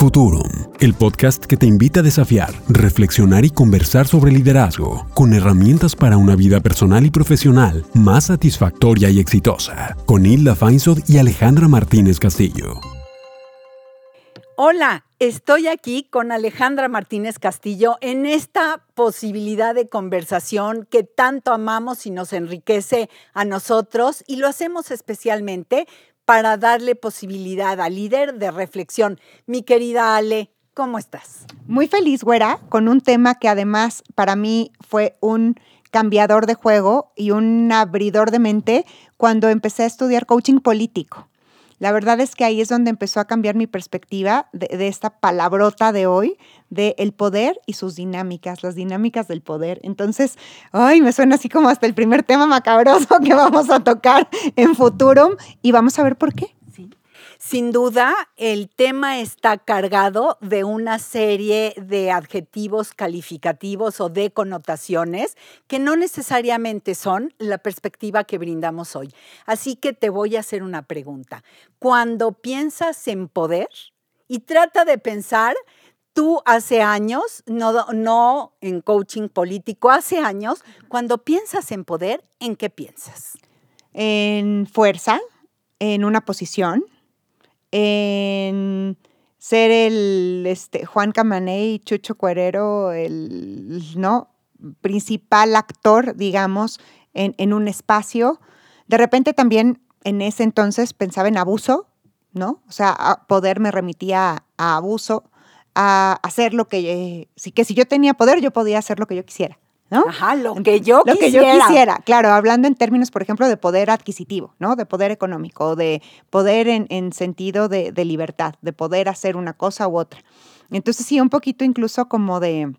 Futurum, el podcast que te invita a desafiar, reflexionar y conversar sobre liderazgo, con herramientas para una vida personal y profesional más satisfactoria y exitosa, con Hilda Feinsod y Alejandra Martínez Castillo. Hola, estoy aquí con Alejandra Martínez Castillo en esta posibilidad de conversación que tanto amamos y nos enriquece a nosotros y lo hacemos especialmente para darle posibilidad al líder de reflexión. Mi querida Ale, ¿cómo estás? Muy feliz, güera, con un tema que además para mí fue un cambiador de juego y un abridor de mente cuando empecé a estudiar coaching político. La verdad es que ahí es donde empezó a cambiar mi perspectiva de, esta palabrota de hoy, de el poder y sus dinámicas, las dinámicas del poder. Entonces, ay, me suena así como hasta el primer tema macabroso que vamos a tocar en Futurum y vamos a ver por qué. Sin duda, el tema está cargado de una serie de adjetivos calificativos o de connotaciones que no necesariamente son la perspectiva que brindamos hoy. Así que te voy a hacer una pregunta. Cuando piensas en poder y trata de pensar tú hace años, no, en coaching político, hace años, cuando piensas en poder, ¿en qué piensas? En fuerza, en una posición, en ser el este, Juan Camaney y Chucho Cuerero, el ¿no? principal actor, digamos, en, un espacio. De repente también en ese entonces pensaba en abuso, ¿no? O sea, poder me remitía a, abuso, a hacer lo que, sí que si yo tenía poder, yo podía hacer lo que yo quisiera. ¿No? Ajá, lo que yo lo que yo quisiera, claro, hablando en términos, por ejemplo, de poder adquisitivo, ¿no? De poder económico, de poder en, sentido de, libertad, de poder hacer una cosa u otra. Entonces, sí, un poquito incluso como de,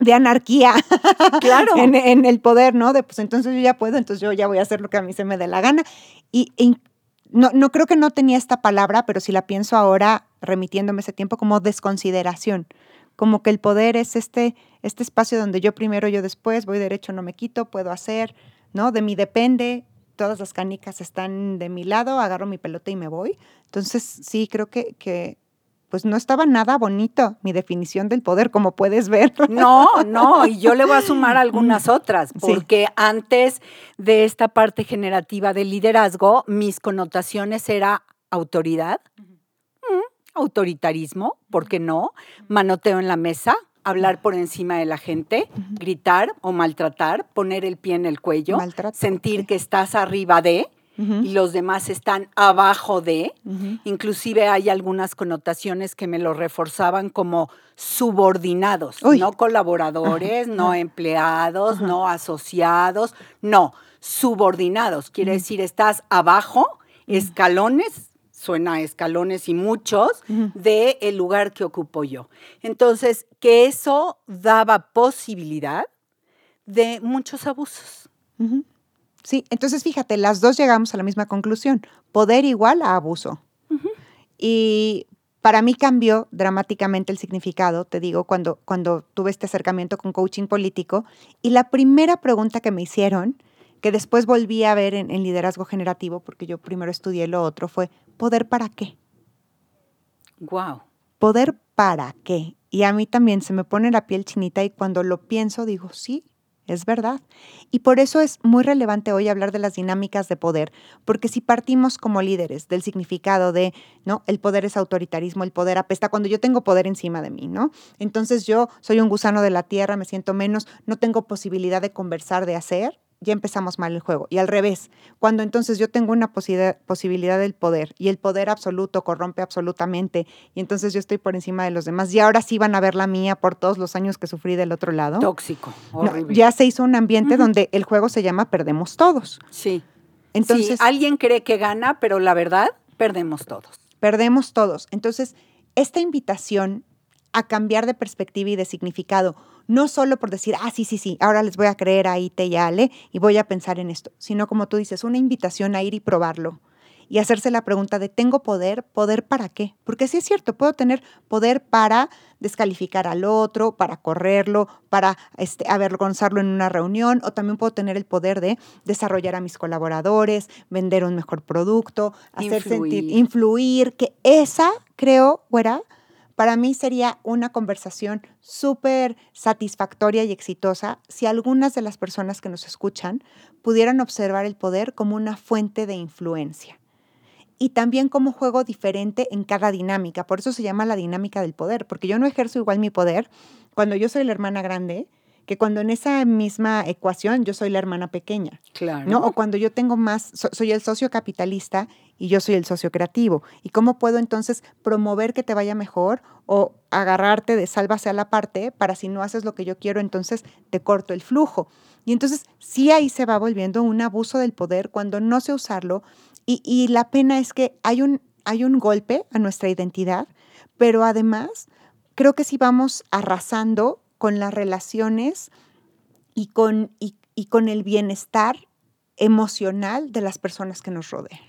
de anarquía claro. en, el poder, ¿no? De pues entonces yo ya puedo, entonces yo ya voy a hacer lo que a mí se me dé la gana. Y, y no, no creo que no tenía esta palabra, pero si la pienso ahora, remitiéndome ese tiempo, como desconsideración como que el poder es este, este espacio donde yo primero, yo después, voy derecho, no me quito, puedo hacer, ¿no? De mí depende, todas las canicas están de mi lado, agarro mi pelota y me voy. Entonces, sí, creo que, que pues no estaba nada bonito mi definición del poder, como puedes ver. No, no, y yo le voy a sumar algunas otras, porque antes de esta parte generativa del liderazgo, mis connotaciones era autoridad, autoritarismo, ¿por qué no? Manoteo en la mesa, hablar por encima de la gente, gritar o maltratar, poner el pie en el cuello, sentir que estás arriba de y los demás están abajo de. Inclusive hay algunas connotaciones que me lo reforzaban como subordinados, no colaboradores, no empleados, no asociados, no, subordinados. Quiere decir, estás abajo, escalones suena a escalones y muchos, de el lugar que ocupo yo. Entonces, que eso daba posibilidad de muchos abusos. Sí, entonces fíjate, las dos llegamos a la misma conclusión, poder igual a abuso. Y para mí cambió dramáticamente el significado, te digo, cuando, cuando tuve este acercamiento con coaching político. Y la primera pregunta que me hicieron que después volví a ver en, liderazgo generativo, porque yo primero estudié lo otro, fue poder para qué. Wow. Poder para qué. Y a mí también se me pone la piel chinita y cuando lo pienso digo, sí, es verdad. Y por eso es muy relevante hoy hablar de las dinámicas de poder, porque si partimos como líderes del significado de, ¿no? El poder es autoritarismo, el poder apesta cuando yo tengo poder encima de mí, ¿no? Entonces yo soy un gusano de la tierra, me siento menos, no tengo posibilidad de conversar, de hacer, ya empezamos mal el juego. Y al revés, cuando entonces yo tengo una posibilidad del poder y el poder absoluto corrompe absolutamente y entonces yo estoy por encima de los demás y ahora sí van a ver la mía por todos los años que sufrí del otro lado. Tóxico, horrible. ya se hizo un ambiente donde el juego se llama perdemos todos. Sí. Entonces, alguien cree que gana, pero la verdad, perdemos todos. Perdemos todos. Entonces, esta invitación a cambiar de perspectiva y de significado, no solo por decir, ah, sí, sí, sí, ahora les voy a creer a Ite y a Ale y voy a pensar en esto, sino como tú dices, una invitación a ir y probarlo y hacerse la pregunta de, ¿tengo poder? ¿Poder para qué? Porque sí es cierto, puedo tener poder para descalificar al otro, para correrlo, para este, avergonzarlo en una reunión, o también puedo tener el poder de desarrollar a mis colaboradores, vender un mejor producto, hacer sentir, influir, que esa, creo, fuera para mí sería una conversación súper satisfactoria y exitosa si algunas de las personas que nos escuchan pudieran observar el poder como una fuente de influencia y también como juego diferente en cada dinámica. Por eso se llama la dinámica del poder, porque yo no ejerzo igual mi poder cuando yo soy la hermana grande que cuando en esa misma ecuación yo soy la hermana pequeña. Claro. ¿no? O cuando yo tengo más, soy el socio capitalista y yo soy el socio creativo. ¿Y cómo puedo entonces promover que te vaya mejor o agarrarte de sálvase a la parte para si no haces lo que yo quiero, entonces te corto el flujo? Y entonces sí ahí se va volviendo un abuso del poder cuando no sé usarlo y, y la pena es que hay un, hay un golpe a nuestra identidad, pero además creo que si vamos arrasando con las relaciones y con, y, con el bienestar emocional de las personas que nos rodean.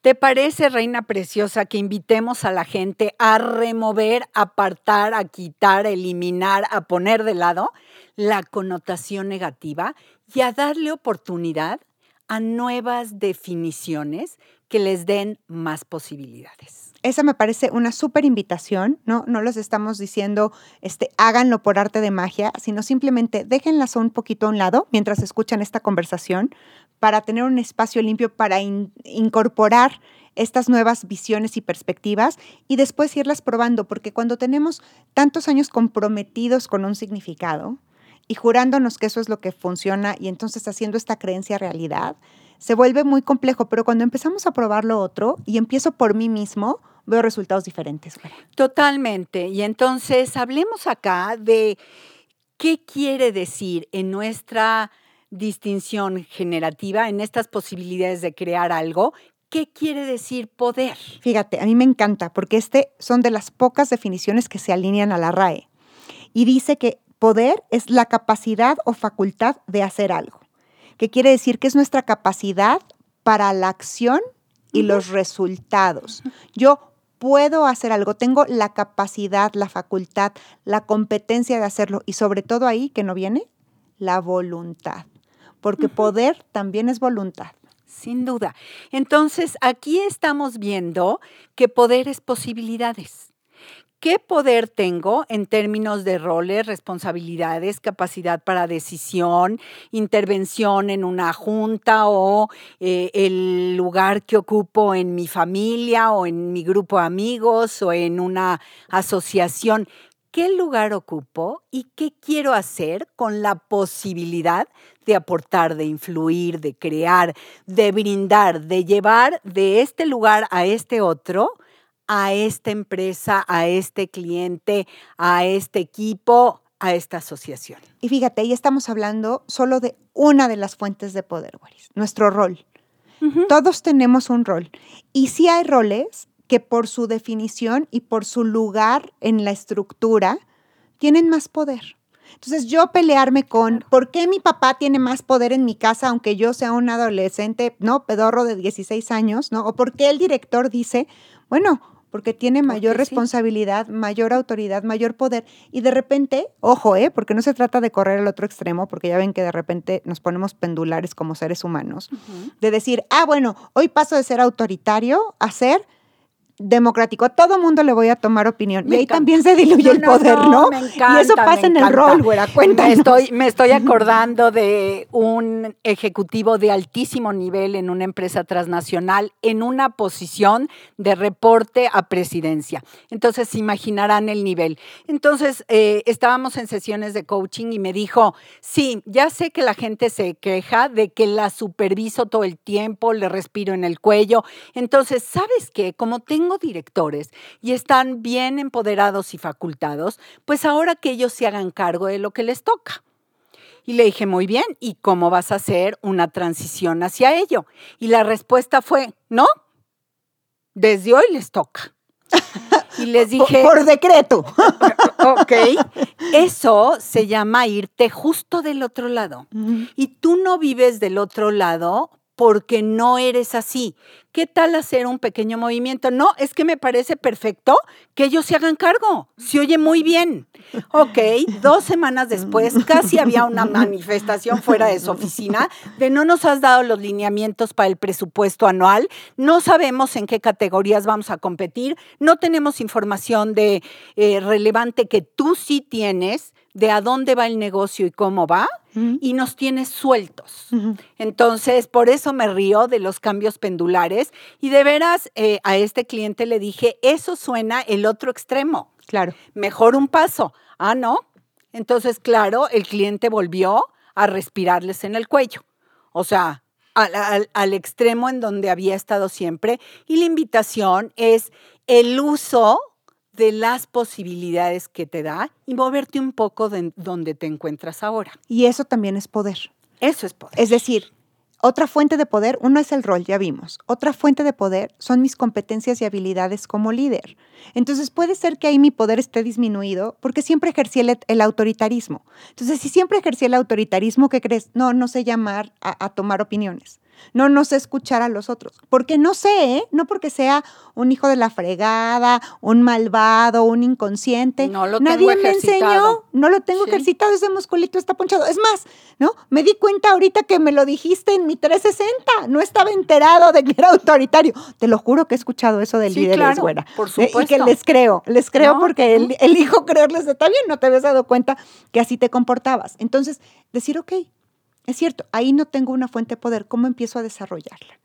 ¿Te parece, Reina Preciosa, que invitemos a la gente a remover, apartar, a quitar, a eliminar, a poner de lado la connotación negativa y a darle oportunidad a nuevas definiciones que les den más posibilidades? esa me parece una súper invitación, ¿no? No les estamos diciendo, este, háganlo por arte de magia, sino simplemente déjenlas un poquito a un lado mientras escuchan esta conversación para tener un espacio limpio para incorporar estas nuevas visiones y perspectivas y después irlas probando, porque cuando tenemos tantos años comprometidos con un significado y jurándonos que eso es lo que funciona y entonces haciendo esta creencia realidad, se vuelve muy complejo, pero cuando empezamos a probar lo otro y empiezo por mí mismo, veo resultados diferentes. Totalmente. Y entonces hablemos acá de qué quiere decir en nuestra distinción generativa, en estas posibilidades de crear algo, ¿Qué quiere decir poder? Fíjate, a mí me encanta porque este son de las pocas definiciones que se alinean a la RAE. Y dice que poder es la capacidad o facultad de hacer algo que quiere decir que es nuestra capacidad para la acción y los resultados. Yo puedo hacer algo, tengo la capacidad, la facultad, la competencia de hacerlo y sobre todo ahí que no viene la voluntad, porque poder también es voluntad. Sin duda. Entonces, aquí estamos viendo que poder es posibilidades. ¿Qué poder tengo en términos de roles, responsabilidades, capacidad para decisión, intervención en una junta o eh, el lugar que ocupo en mi familia o en mi grupo de amigos o en una asociación? ¿Qué lugar ocupo y qué quiero hacer con la posibilidad de aportar, de influir, de crear, de brindar, de llevar de este lugar a este otro? A esta empresa, a este cliente, a este equipo, a esta asociación. Y fíjate, ahí estamos hablando solo de una de las fuentes de poder, Waris, nuestro rol. Todos tenemos un rol. Y sí hay roles que por su definición y por su lugar en la estructura tienen más poder. Entonces yo pelearme con por qué mi papá tiene más poder en mi casa aunque yo sea un adolescente, no, pedorro de 16 años, ¿no? O por qué el director dice, bueno, porque tiene mayor responsabilidad, mayor autoridad, mayor poder. Y de repente, ojo, ¿eh? porque no se trata de correr al otro extremo, porque ya ven que de repente nos ponemos pendulares como seres humanos, de decir, ah, bueno, hoy paso de ser autoritario a ser democrático. A todo mundo le voy a tomar opinión. y ahí también se diluye el poder, ¿no? y eso pasa en el rol, güera. Cuéntanos. Me estoy, me estoy acordando de un ejecutivo de altísimo nivel en una empresa transnacional en una posición de reporte a presidencia. Entonces, se imaginarán el nivel. Entonces, eh, estábamos en sesiones de coaching y me dijo, sí, ya sé que la gente se queja de que la superviso todo el tiempo, le respiro en el cuello. Entonces, ¿sabes qué? Como tengo directores y están bien empoderados y facultados, pues ahora que ellos se hagan cargo de lo que les toca. Y le dije, muy bien, ¿y cómo vas a hacer una transición hacia ello? Y la respuesta fue, no, desde hoy les toca. Y les dije... Por, decreto. ok. Eso se llama irte justo del otro lado. Y tú no vives del otro lado porque no eres así. ¿Qué tal hacer un pequeño movimiento? No, es que me parece perfecto que ellos se hagan cargo. Se oye muy bien. Ok, dos semanas después casi había una manifestación fuera de su oficina de no nos has dado los lineamientos para el presupuesto anual, no sabemos en qué categorías vamos a competir, no tenemos información de eh, relevante que tú sí tienes de a dónde va el negocio y cómo va y nos tienes sueltos. Entonces, por eso me río de los cambios pendulares y de veras eh, a este cliente le dije, eso suena el otro extremo. Claro. Mejor un paso. Ah, no. Entonces, claro, el cliente volvió a respirarles en el cuello. O sea, al, al extremo en donde había estado siempre. Y la invitación es el uso de las posibilidades que te da y moverte un poco de donde te encuentras ahora. Y eso también es poder. Eso es poder. Es decir, otra fuente de poder, uno es el rol, ya vimos. Otra fuente de poder son mis competencias y habilidades como líder. Entonces puede ser que ahí mi poder esté disminuido porque siempre ejercí el, autoritarismo. Entonces, si siempre ejercí el autoritarismo, ¿qué crees? No, no sé llamar a tomar opiniones. No, no sé escuchar a los otros. Porque no sé, ¿eh? no porque sea un hijo de la fregada, un malvado, un inconsciente. No lo Nadie tengo me enseñó, no lo tengo ejercitado, ese musculito está ponchado. Es más, ¿no? Me di cuenta ahorita que me lo dijiste en mi 360. No estaba enterado de que era autoritario. Te lo juro que he escuchado eso del sí, líder claro, güera. Por supuesto. ¿eh? Y que les creo, les creo porque el, elijo creerles. Está bien, no te habías dado cuenta que así te comportabas. Entonces, decir, ok, es cierto, ahí no tengo una fuente de poder. ¿Cómo empiezo a desarrollarla?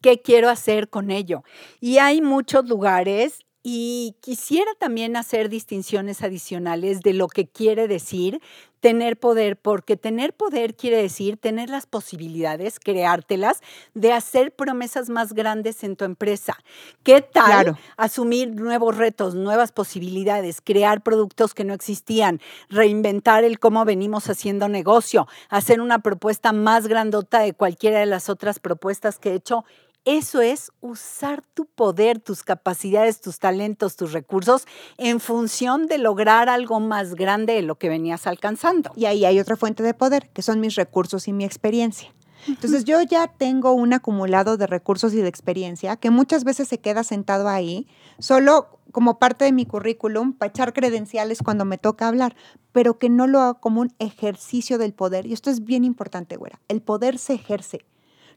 ¿Qué quiero hacer con ello? Y hay muchos lugares y quisiera también hacer distinciones adicionales de lo que quiere decir tener poder, porque tener poder quiere decir tener las posibilidades, creártelas, de hacer promesas más grandes en tu empresa. ¿Qué tal asumir nuevos retos, nuevas posibilidades, crear productos que no existían, reinventar el cómo venimos haciendo negocio, hacer una propuesta más grandota de cualquiera de las otras propuestas que he hecho eso es usar tu poder, tus capacidades, tus talentos, tus recursos en función de lograr algo más grande de lo que venías alcanzando. Y ahí hay otra fuente de poder, que son mis recursos y mi experiencia. Entonces yo ya tengo un acumulado de recursos y de experiencia que muchas veces se queda sentado ahí, solo como parte de mi currículum, para echar credenciales cuando me toca hablar, pero que no lo hago como un ejercicio del poder. Y esto es bien importante, güera. El poder se ejerce,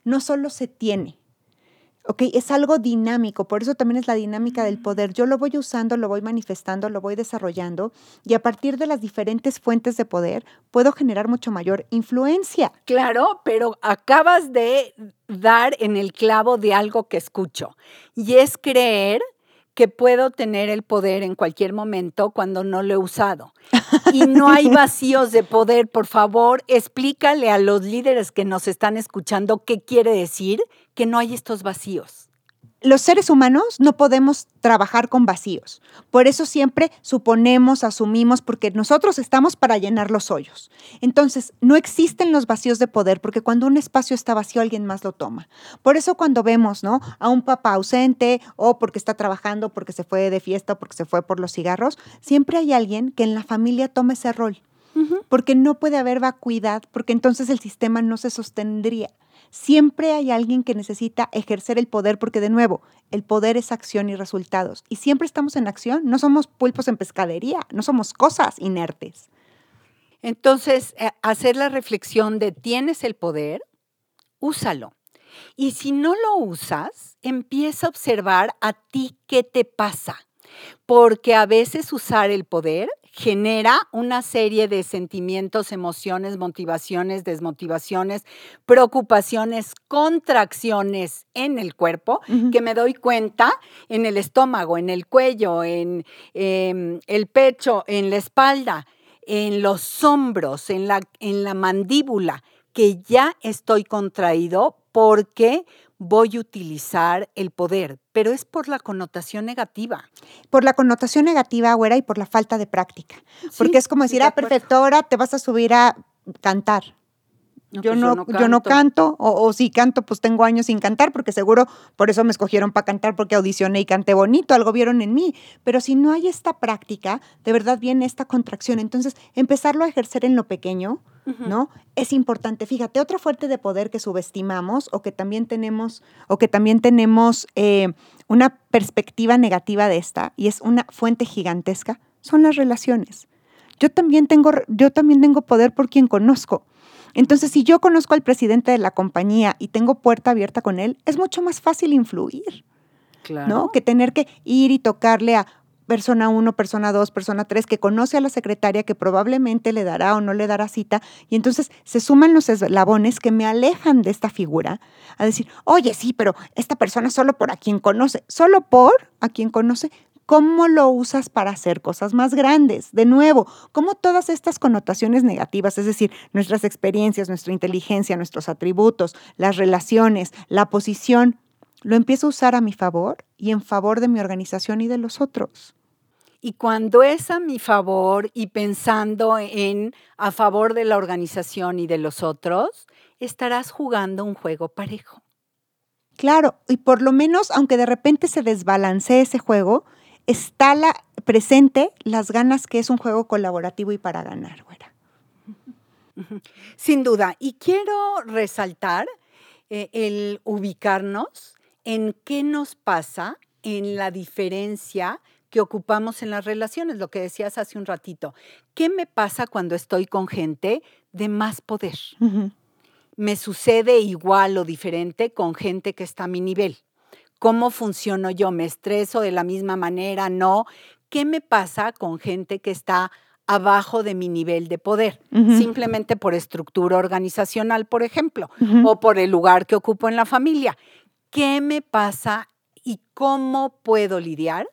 no solo se tiene. ¿Ok? Es algo dinámico, por eso también es la dinámica del poder. Yo lo voy usando, lo voy manifestando, lo voy desarrollando y a partir de las diferentes fuentes de poder puedo generar mucho mayor influencia. Claro, pero acabas de dar en el clavo de algo que escucho y es creer que puedo tener el poder en cualquier momento cuando no lo he usado. Y no hay vacíos de poder. Por favor, explícale a los líderes que nos están escuchando qué quiere decir que no hay estos vacíos los seres humanos no podemos trabajar con vacíos. Por eso siempre suponemos, asumimos, porque nosotros estamos para llenar los hoyos. Entonces, no existen los vacíos de poder, porque cuando un espacio está vacío, alguien más lo toma. Por eso cuando vemos ¿no? a un papá ausente, o porque está trabajando, porque se fue de fiesta, o porque se fue por los cigarros, siempre hay alguien que en la familia tome ese rol. Porque no puede haber vacuidad, porque entonces el sistema no se sostendría. Siempre hay alguien que necesita ejercer el poder porque, de nuevo, el poder es acción y resultados. Y siempre estamos en acción. No somos pulpos en pescadería, no somos cosas inertes. Entonces, eh, hacer la reflexión de tienes el poder, úsalo. Y si no lo usas, empieza a observar a ti qué te pasa. Porque a veces usar el poder genera una serie de sentimientos, emociones, motivaciones, desmotivaciones, preocupaciones, contracciones en el cuerpo, que me doy cuenta en el estómago, en el cuello, en em, el pecho, en la espalda, en los hombros, en la, en la mandíbula, que ya estoy contraído porque voy a utilizar el poder, pero es por la connotación negativa. Por la connotación negativa, güera, y por la falta de práctica. Porque es como decir, ah, perfecto, ahora te vas a subir a cantar. Yo, pues no, yo, no, canto, o, si canto, pues tengo años sin cantar, porque seguro por eso me escogieron para cantar, porque audicioné y canté bonito, algo vieron en mí. Pero si no hay esta práctica, de verdad viene esta contracción. Entonces, empezarlo a ejercer en lo pequeño, ¿no? Es importante. Fíjate, otra fuente de poder que subestimamos o que también tenemos, o que también tenemos eh, una perspectiva negativa de esta, y es una fuente gigantesca, son las relaciones. Yo también tengo, yo también tengo poder por quien conozco. Entonces, si yo conozco al presidente de la compañía y tengo puerta abierta con él, es mucho más fácil influir. Claro. ¿no? Que tener que ir y tocarle a persona 1, persona 2, persona 3, que conoce a la secretaria que probablemente le dará o no le dará cita, y entonces se suman los eslabones que me alejan de esta figura a decir, oye, sí, pero esta persona solo por a quien conoce, solo por a quien conoce, ¿Cómo lo usas para hacer cosas más grandes? De nuevo, ¿cómo todas estas connotaciones negativas, es decir, nuestras experiencias, nuestra inteligencia, nuestros atributos, las relaciones, la posición, lo empiezo a usar a mi favor y en favor de mi organización y de los otros? Y cuando es a mi favor y pensando en a favor de la organización y de los otros, estarás jugando un juego parejo. Claro, y por lo menos, aunque de repente se desbalancee ese juego, está la, presente las ganas que es un juego colaborativo y para ganar, güera. Sin duda. Y quiero resaltar eh, el ubicarnos en qué nos pasa en la diferencia que ocupamos en las relaciones, lo que decías hace un ratito. ¿Qué me pasa cuando estoy con gente de más poder? Me sucede igual o diferente con gente que está a mi nivel. ¿Cómo funciono yo? ¿Me estreso de la misma manera? ¿No? ¿Qué me pasa con gente que está abajo de mi nivel de poder? Simplemente por estructura organizacional, por ejemplo, o por el lugar que ocupo en la familia. ¿Qué me pasa y cómo puedo lidiar?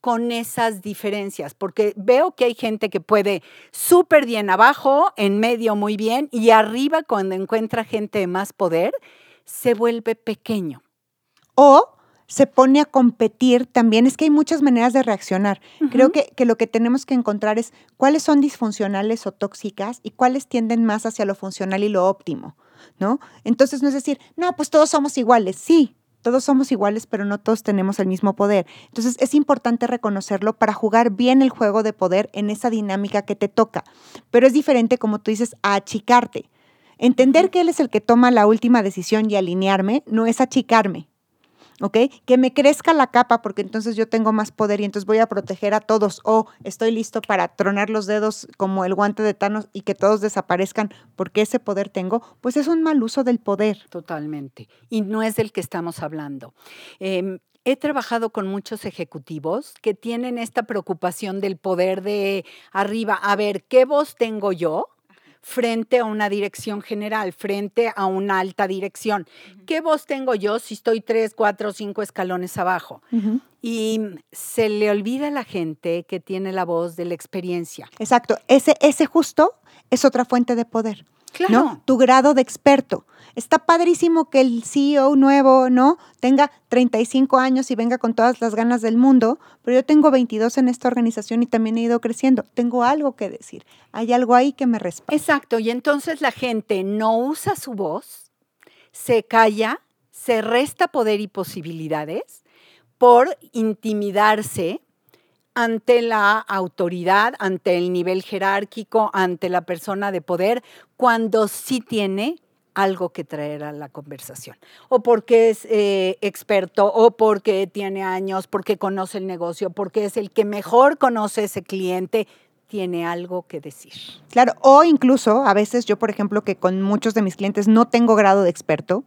con esas diferencias, porque veo que hay gente que puede súper bien abajo, en medio muy bien, y arriba cuando encuentra gente de más poder, se vuelve pequeño. O se pone a competir también, es que hay muchas maneras de reaccionar. Creo que, que, lo que tenemos que encontrar es cuáles son disfuncionales o tóxicas y cuáles tienden más hacia lo funcional y lo óptimo, ¿no? Entonces no es decir, no, pues todos somos iguales, sí. Todos somos iguales, pero no todos tenemos el mismo poder. Entonces es importante reconocerlo para jugar bien el juego de poder en esa dinámica que te toca. Pero es diferente, como tú dices, a achicarte. Entender que él es el que toma la última decisión y alinearme no es achicarme, ¿ok? Que me crezca la capa porque entonces yo tengo más poder y entonces voy a proteger a todos o estoy listo para tronar los dedos como el guante de Thanos y que todos desaparezcan porque ese poder tengo, pues es un mal uso del poder. Totalmente. Y no es del que estamos hablando. Em, he trabajado con muchos ejecutivos que tienen esta preocupación del poder de arriba. A ver, ¿qué voz tengo yo? Frente a una dirección general, frente a una alta dirección. ¿Qué voz tengo yo si estoy tres, cuatro, cinco escalones abajo? Y se le olvida a la gente que tiene la voz de la experiencia. Exacto, ese, ese justo es otra fuente de poder. Claro. Tu grado de experto. Está padrísimo que el CEO nuevo, ¿no? Tenga 35 años y venga con todas las ganas del mundo, pero yo tengo 22 en esta organización y también he ido creciendo. Tengo algo que decir. Hay algo ahí que me respalda. Exacto, y entonces la gente no usa su voz, se calla, se resta poder y posibilidades por intimidarse ante la autoridad, ante el nivel jerárquico, ante la persona de poder, cuando sí tiene algo que traer a la conversación. O porque es eh, experto, o porque tiene años, porque conoce el negocio, porque es el que mejor conoce ese cliente, tiene algo que decir. Claro, o incluso a veces yo, por ejemplo, que con muchos de mis clientes no tengo grado de experto,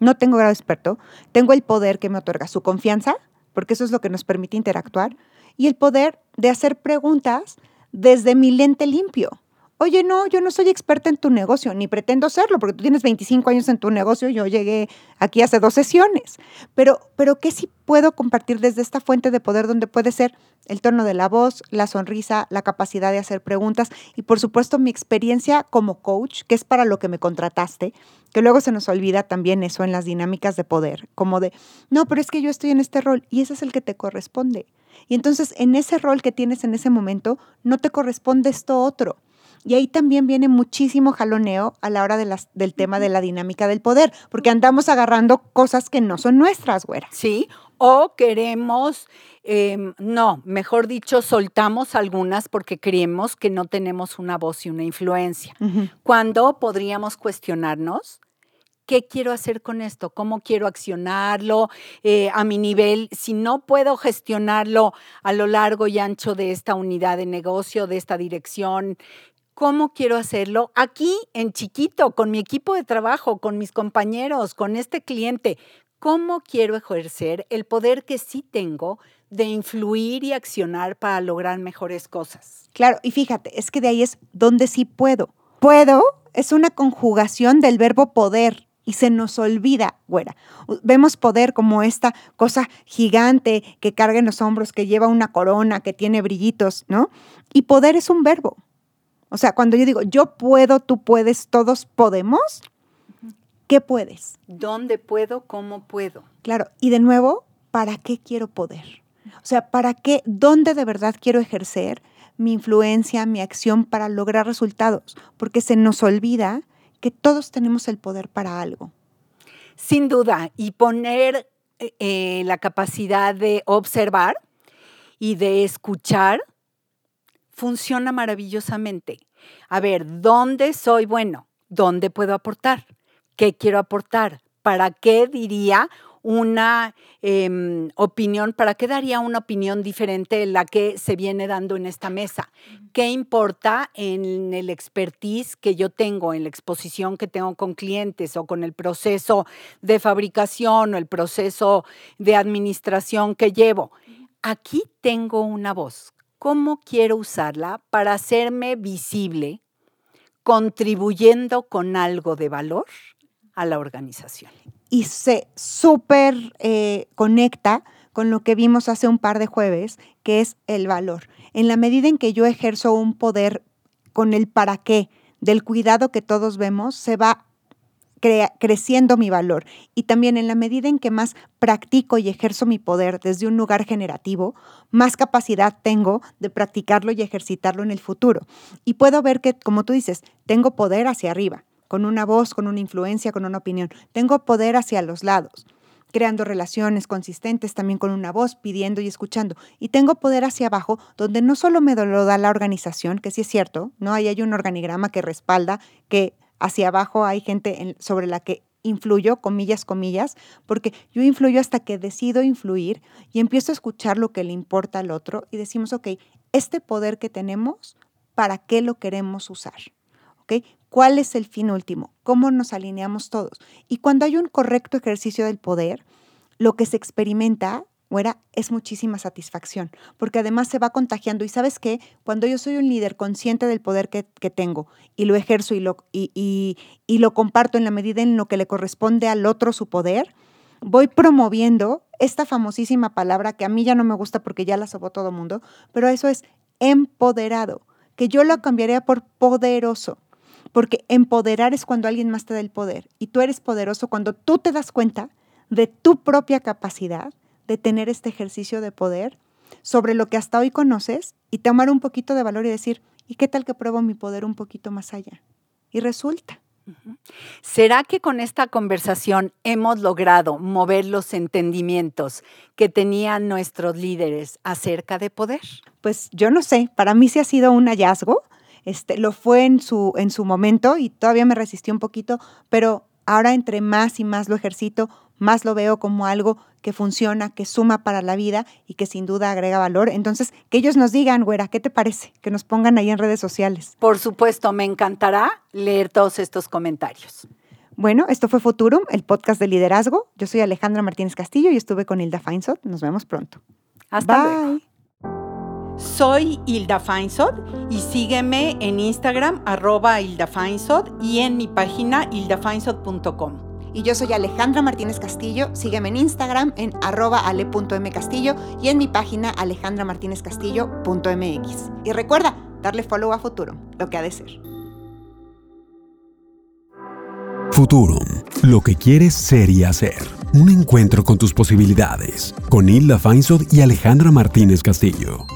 no tengo grado de experto, tengo el poder que me otorga su confianza, porque eso es lo que nos permite interactuar, y el poder de hacer preguntas desde mi lente limpio. Oye, no, yo no soy experta en tu negocio, ni pretendo serlo, porque tú tienes 25 años en tu negocio, yo llegué aquí hace dos sesiones. Pero, pero ¿qué sí puedo compartir desde esta fuente de poder donde puede ser el tono de la voz, la sonrisa, la capacidad de hacer preguntas y por supuesto mi experiencia como coach, que es para lo que me contrataste, que luego se nos olvida también eso en las dinámicas de poder, como de, no, pero es que yo estoy en este rol y ese es el que te corresponde. Y entonces en ese rol que tienes en ese momento no te corresponde esto otro. Y ahí también viene muchísimo jaloneo a la hora de las, del tema de la dinámica del poder, porque andamos agarrando cosas que no son nuestras, güera. Sí, o queremos, em, no, mejor dicho, soltamos algunas porque creemos que no tenemos una voz y una influencia. Cuando podríamos cuestionarnos, ¿qué quiero hacer con esto? ¿Cómo quiero accionarlo eh, a mi nivel? Si no puedo gestionarlo a lo largo y ancho de esta unidad de negocio, de esta dirección, ¿cómo quiero hacerlo? Aquí en chiquito, con mi equipo de trabajo, con mis compañeros, con este cliente. ¿Cómo quiero ejercer el poder que sí tengo de influir y accionar para lograr mejores cosas? Claro, y fíjate, es que de ahí es donde sí puedo. Puedo es una conjugación del verbo poder y se nos olvida, güera. Vemos poder como esta cosa gigante que carga en los hombros, que lleva una corona, que tiene brillitos, ¿no? Y poder es un verbo. O sea, cuando yo digo, yo puedo, tú puedes, todos podemos, ¿qué puedes? ¿Dónde puedo? ¿Cómo puedo? Claro, y de nuevo, ¿para qué quiero poder? O sea, ¿para qué? ¿Dónde de verdad quiero ejercer mi influencia, mi acción para lograr resultados? Porque se nos olvida que todos tenemos el poder para algo. Sin duda, y poner eh, eh, la capacidad de observar y de escuchar funciona maravillosamente. A ver, ¿dónde soy bueno? ¿Dónde puedo aportar? ¿Qué quiero aportar? ¿Para qué diría una em, opinión, ¿para qué daría una opinión diferente de la que se viene dando en esta mesa? ¿Qué importa en el expertise que yo tengo, en la exposición que tengo con clientes o con el proceso de fabricación o el proceso de administración que llevo? Aquí tengo una voz. ¿Cómo quiero usarla para hacerme visible, contribuyendo con algo de valor a la organización? y se súper eh, conecta con lo que vimos hace un par de jueves, que es el valor. En la medida en que yo ejerzo un poder con el para qué del cuidado que todos vemos, se va creciendo mi valor. Y también en la medida en que más practico y ejerzo mi poder desde un lugar generativo, más capacidad tengo de practicarlo y ejercitarlo en el futuro. Y puedo ver que, como tú dices, tengo poder hacia arriba con una voz, con una influencia, con una opinión. Tengo poder hacia los lados, creando relaciones consistentes también con una voz, pidiendo y escuchando. Y tengo poder hacia abajo, donde no solo me lo da la organización, que sí es cierto, ¿no? Ahí hay un organigrama que respalda que hacia abajo hay gente sobre la que influyo, comillas, comillas, porque yo influyo hasta que decido influir y empiezo a escuchar lo que le importa al otro y decimos, ok, este poder que tenemos, ¿para qué lo queremos usar? ¿Ok? ¿Cuál es el fin último? ¿Cómo nos alineamos todos? Y cuando hay un correcto ejercicio del poder, lo que se experimenta es muchísima satisfacción, porque además se va contagiando. Y sabes qué, cuando yo soy un líder consciente del poder que, tengo y lo ejerzo y lo, y, y lo comparto en la medida en lo que le corresponde al otro su poder, voy promoviendo esta famosísima palabra que a mí ya no me gusta porque ya la sobó todo el mundo, pero eso es empoderado, que yo lo cambiaría por poderoso. Porque empoderar es cuando alguien más te da el poder y tú eres poderoso cuando tú te das cuenta de tu propia capacidad de tener este ejercicio de poder sobre lo que hasta hoy conoces y tomar un poquito de valor y decir, ¿y qué tal que pruebo mi poder un poquito más allá? Y resulta. ¿Será que con esta conversación hemos logrado mover los entendimientos que tenían nuestros líderes acerca de poder? Pues yo no sé, para mí sí ha sido un hallazgo este, lo fue en su, en su momento y todavía me resistí un poquito, pero ahora entre más y más lo ejercito, más lo veo como algo que funciona, que suma para la vida y que sin duda agrega valor. Entonces, que ellos nos digan, güera, ¿qué te parece? Que nos pongan ahí en redes sociales. Por supuesto, me encantará leer todos estos comentarios. Bueno, esto fue Futurum, el podcast de liderazgo. Yo soy Alejandra Martínez Castillo y estuve con Hilda Feinsot. Nos vemos pronto. Hasta luego. Soy Hilda Feinsod y sígueme en Instagram arroba Hilda Feinsod y en mi página hildafeinsod.com. Y yo soy Alejandra Martínez Castillo, sígueme en Instagram en ale.mcastillo y en mi página alejandramartinezcastillo.mx. Y recuerda, darle follow a Futurum, lo que ha de ser. Futurum, lo que quieres ser y hacer. Un encuentro con tus posibilidades. Con Hilda Feinsod y Alejandra Martínez Castillo.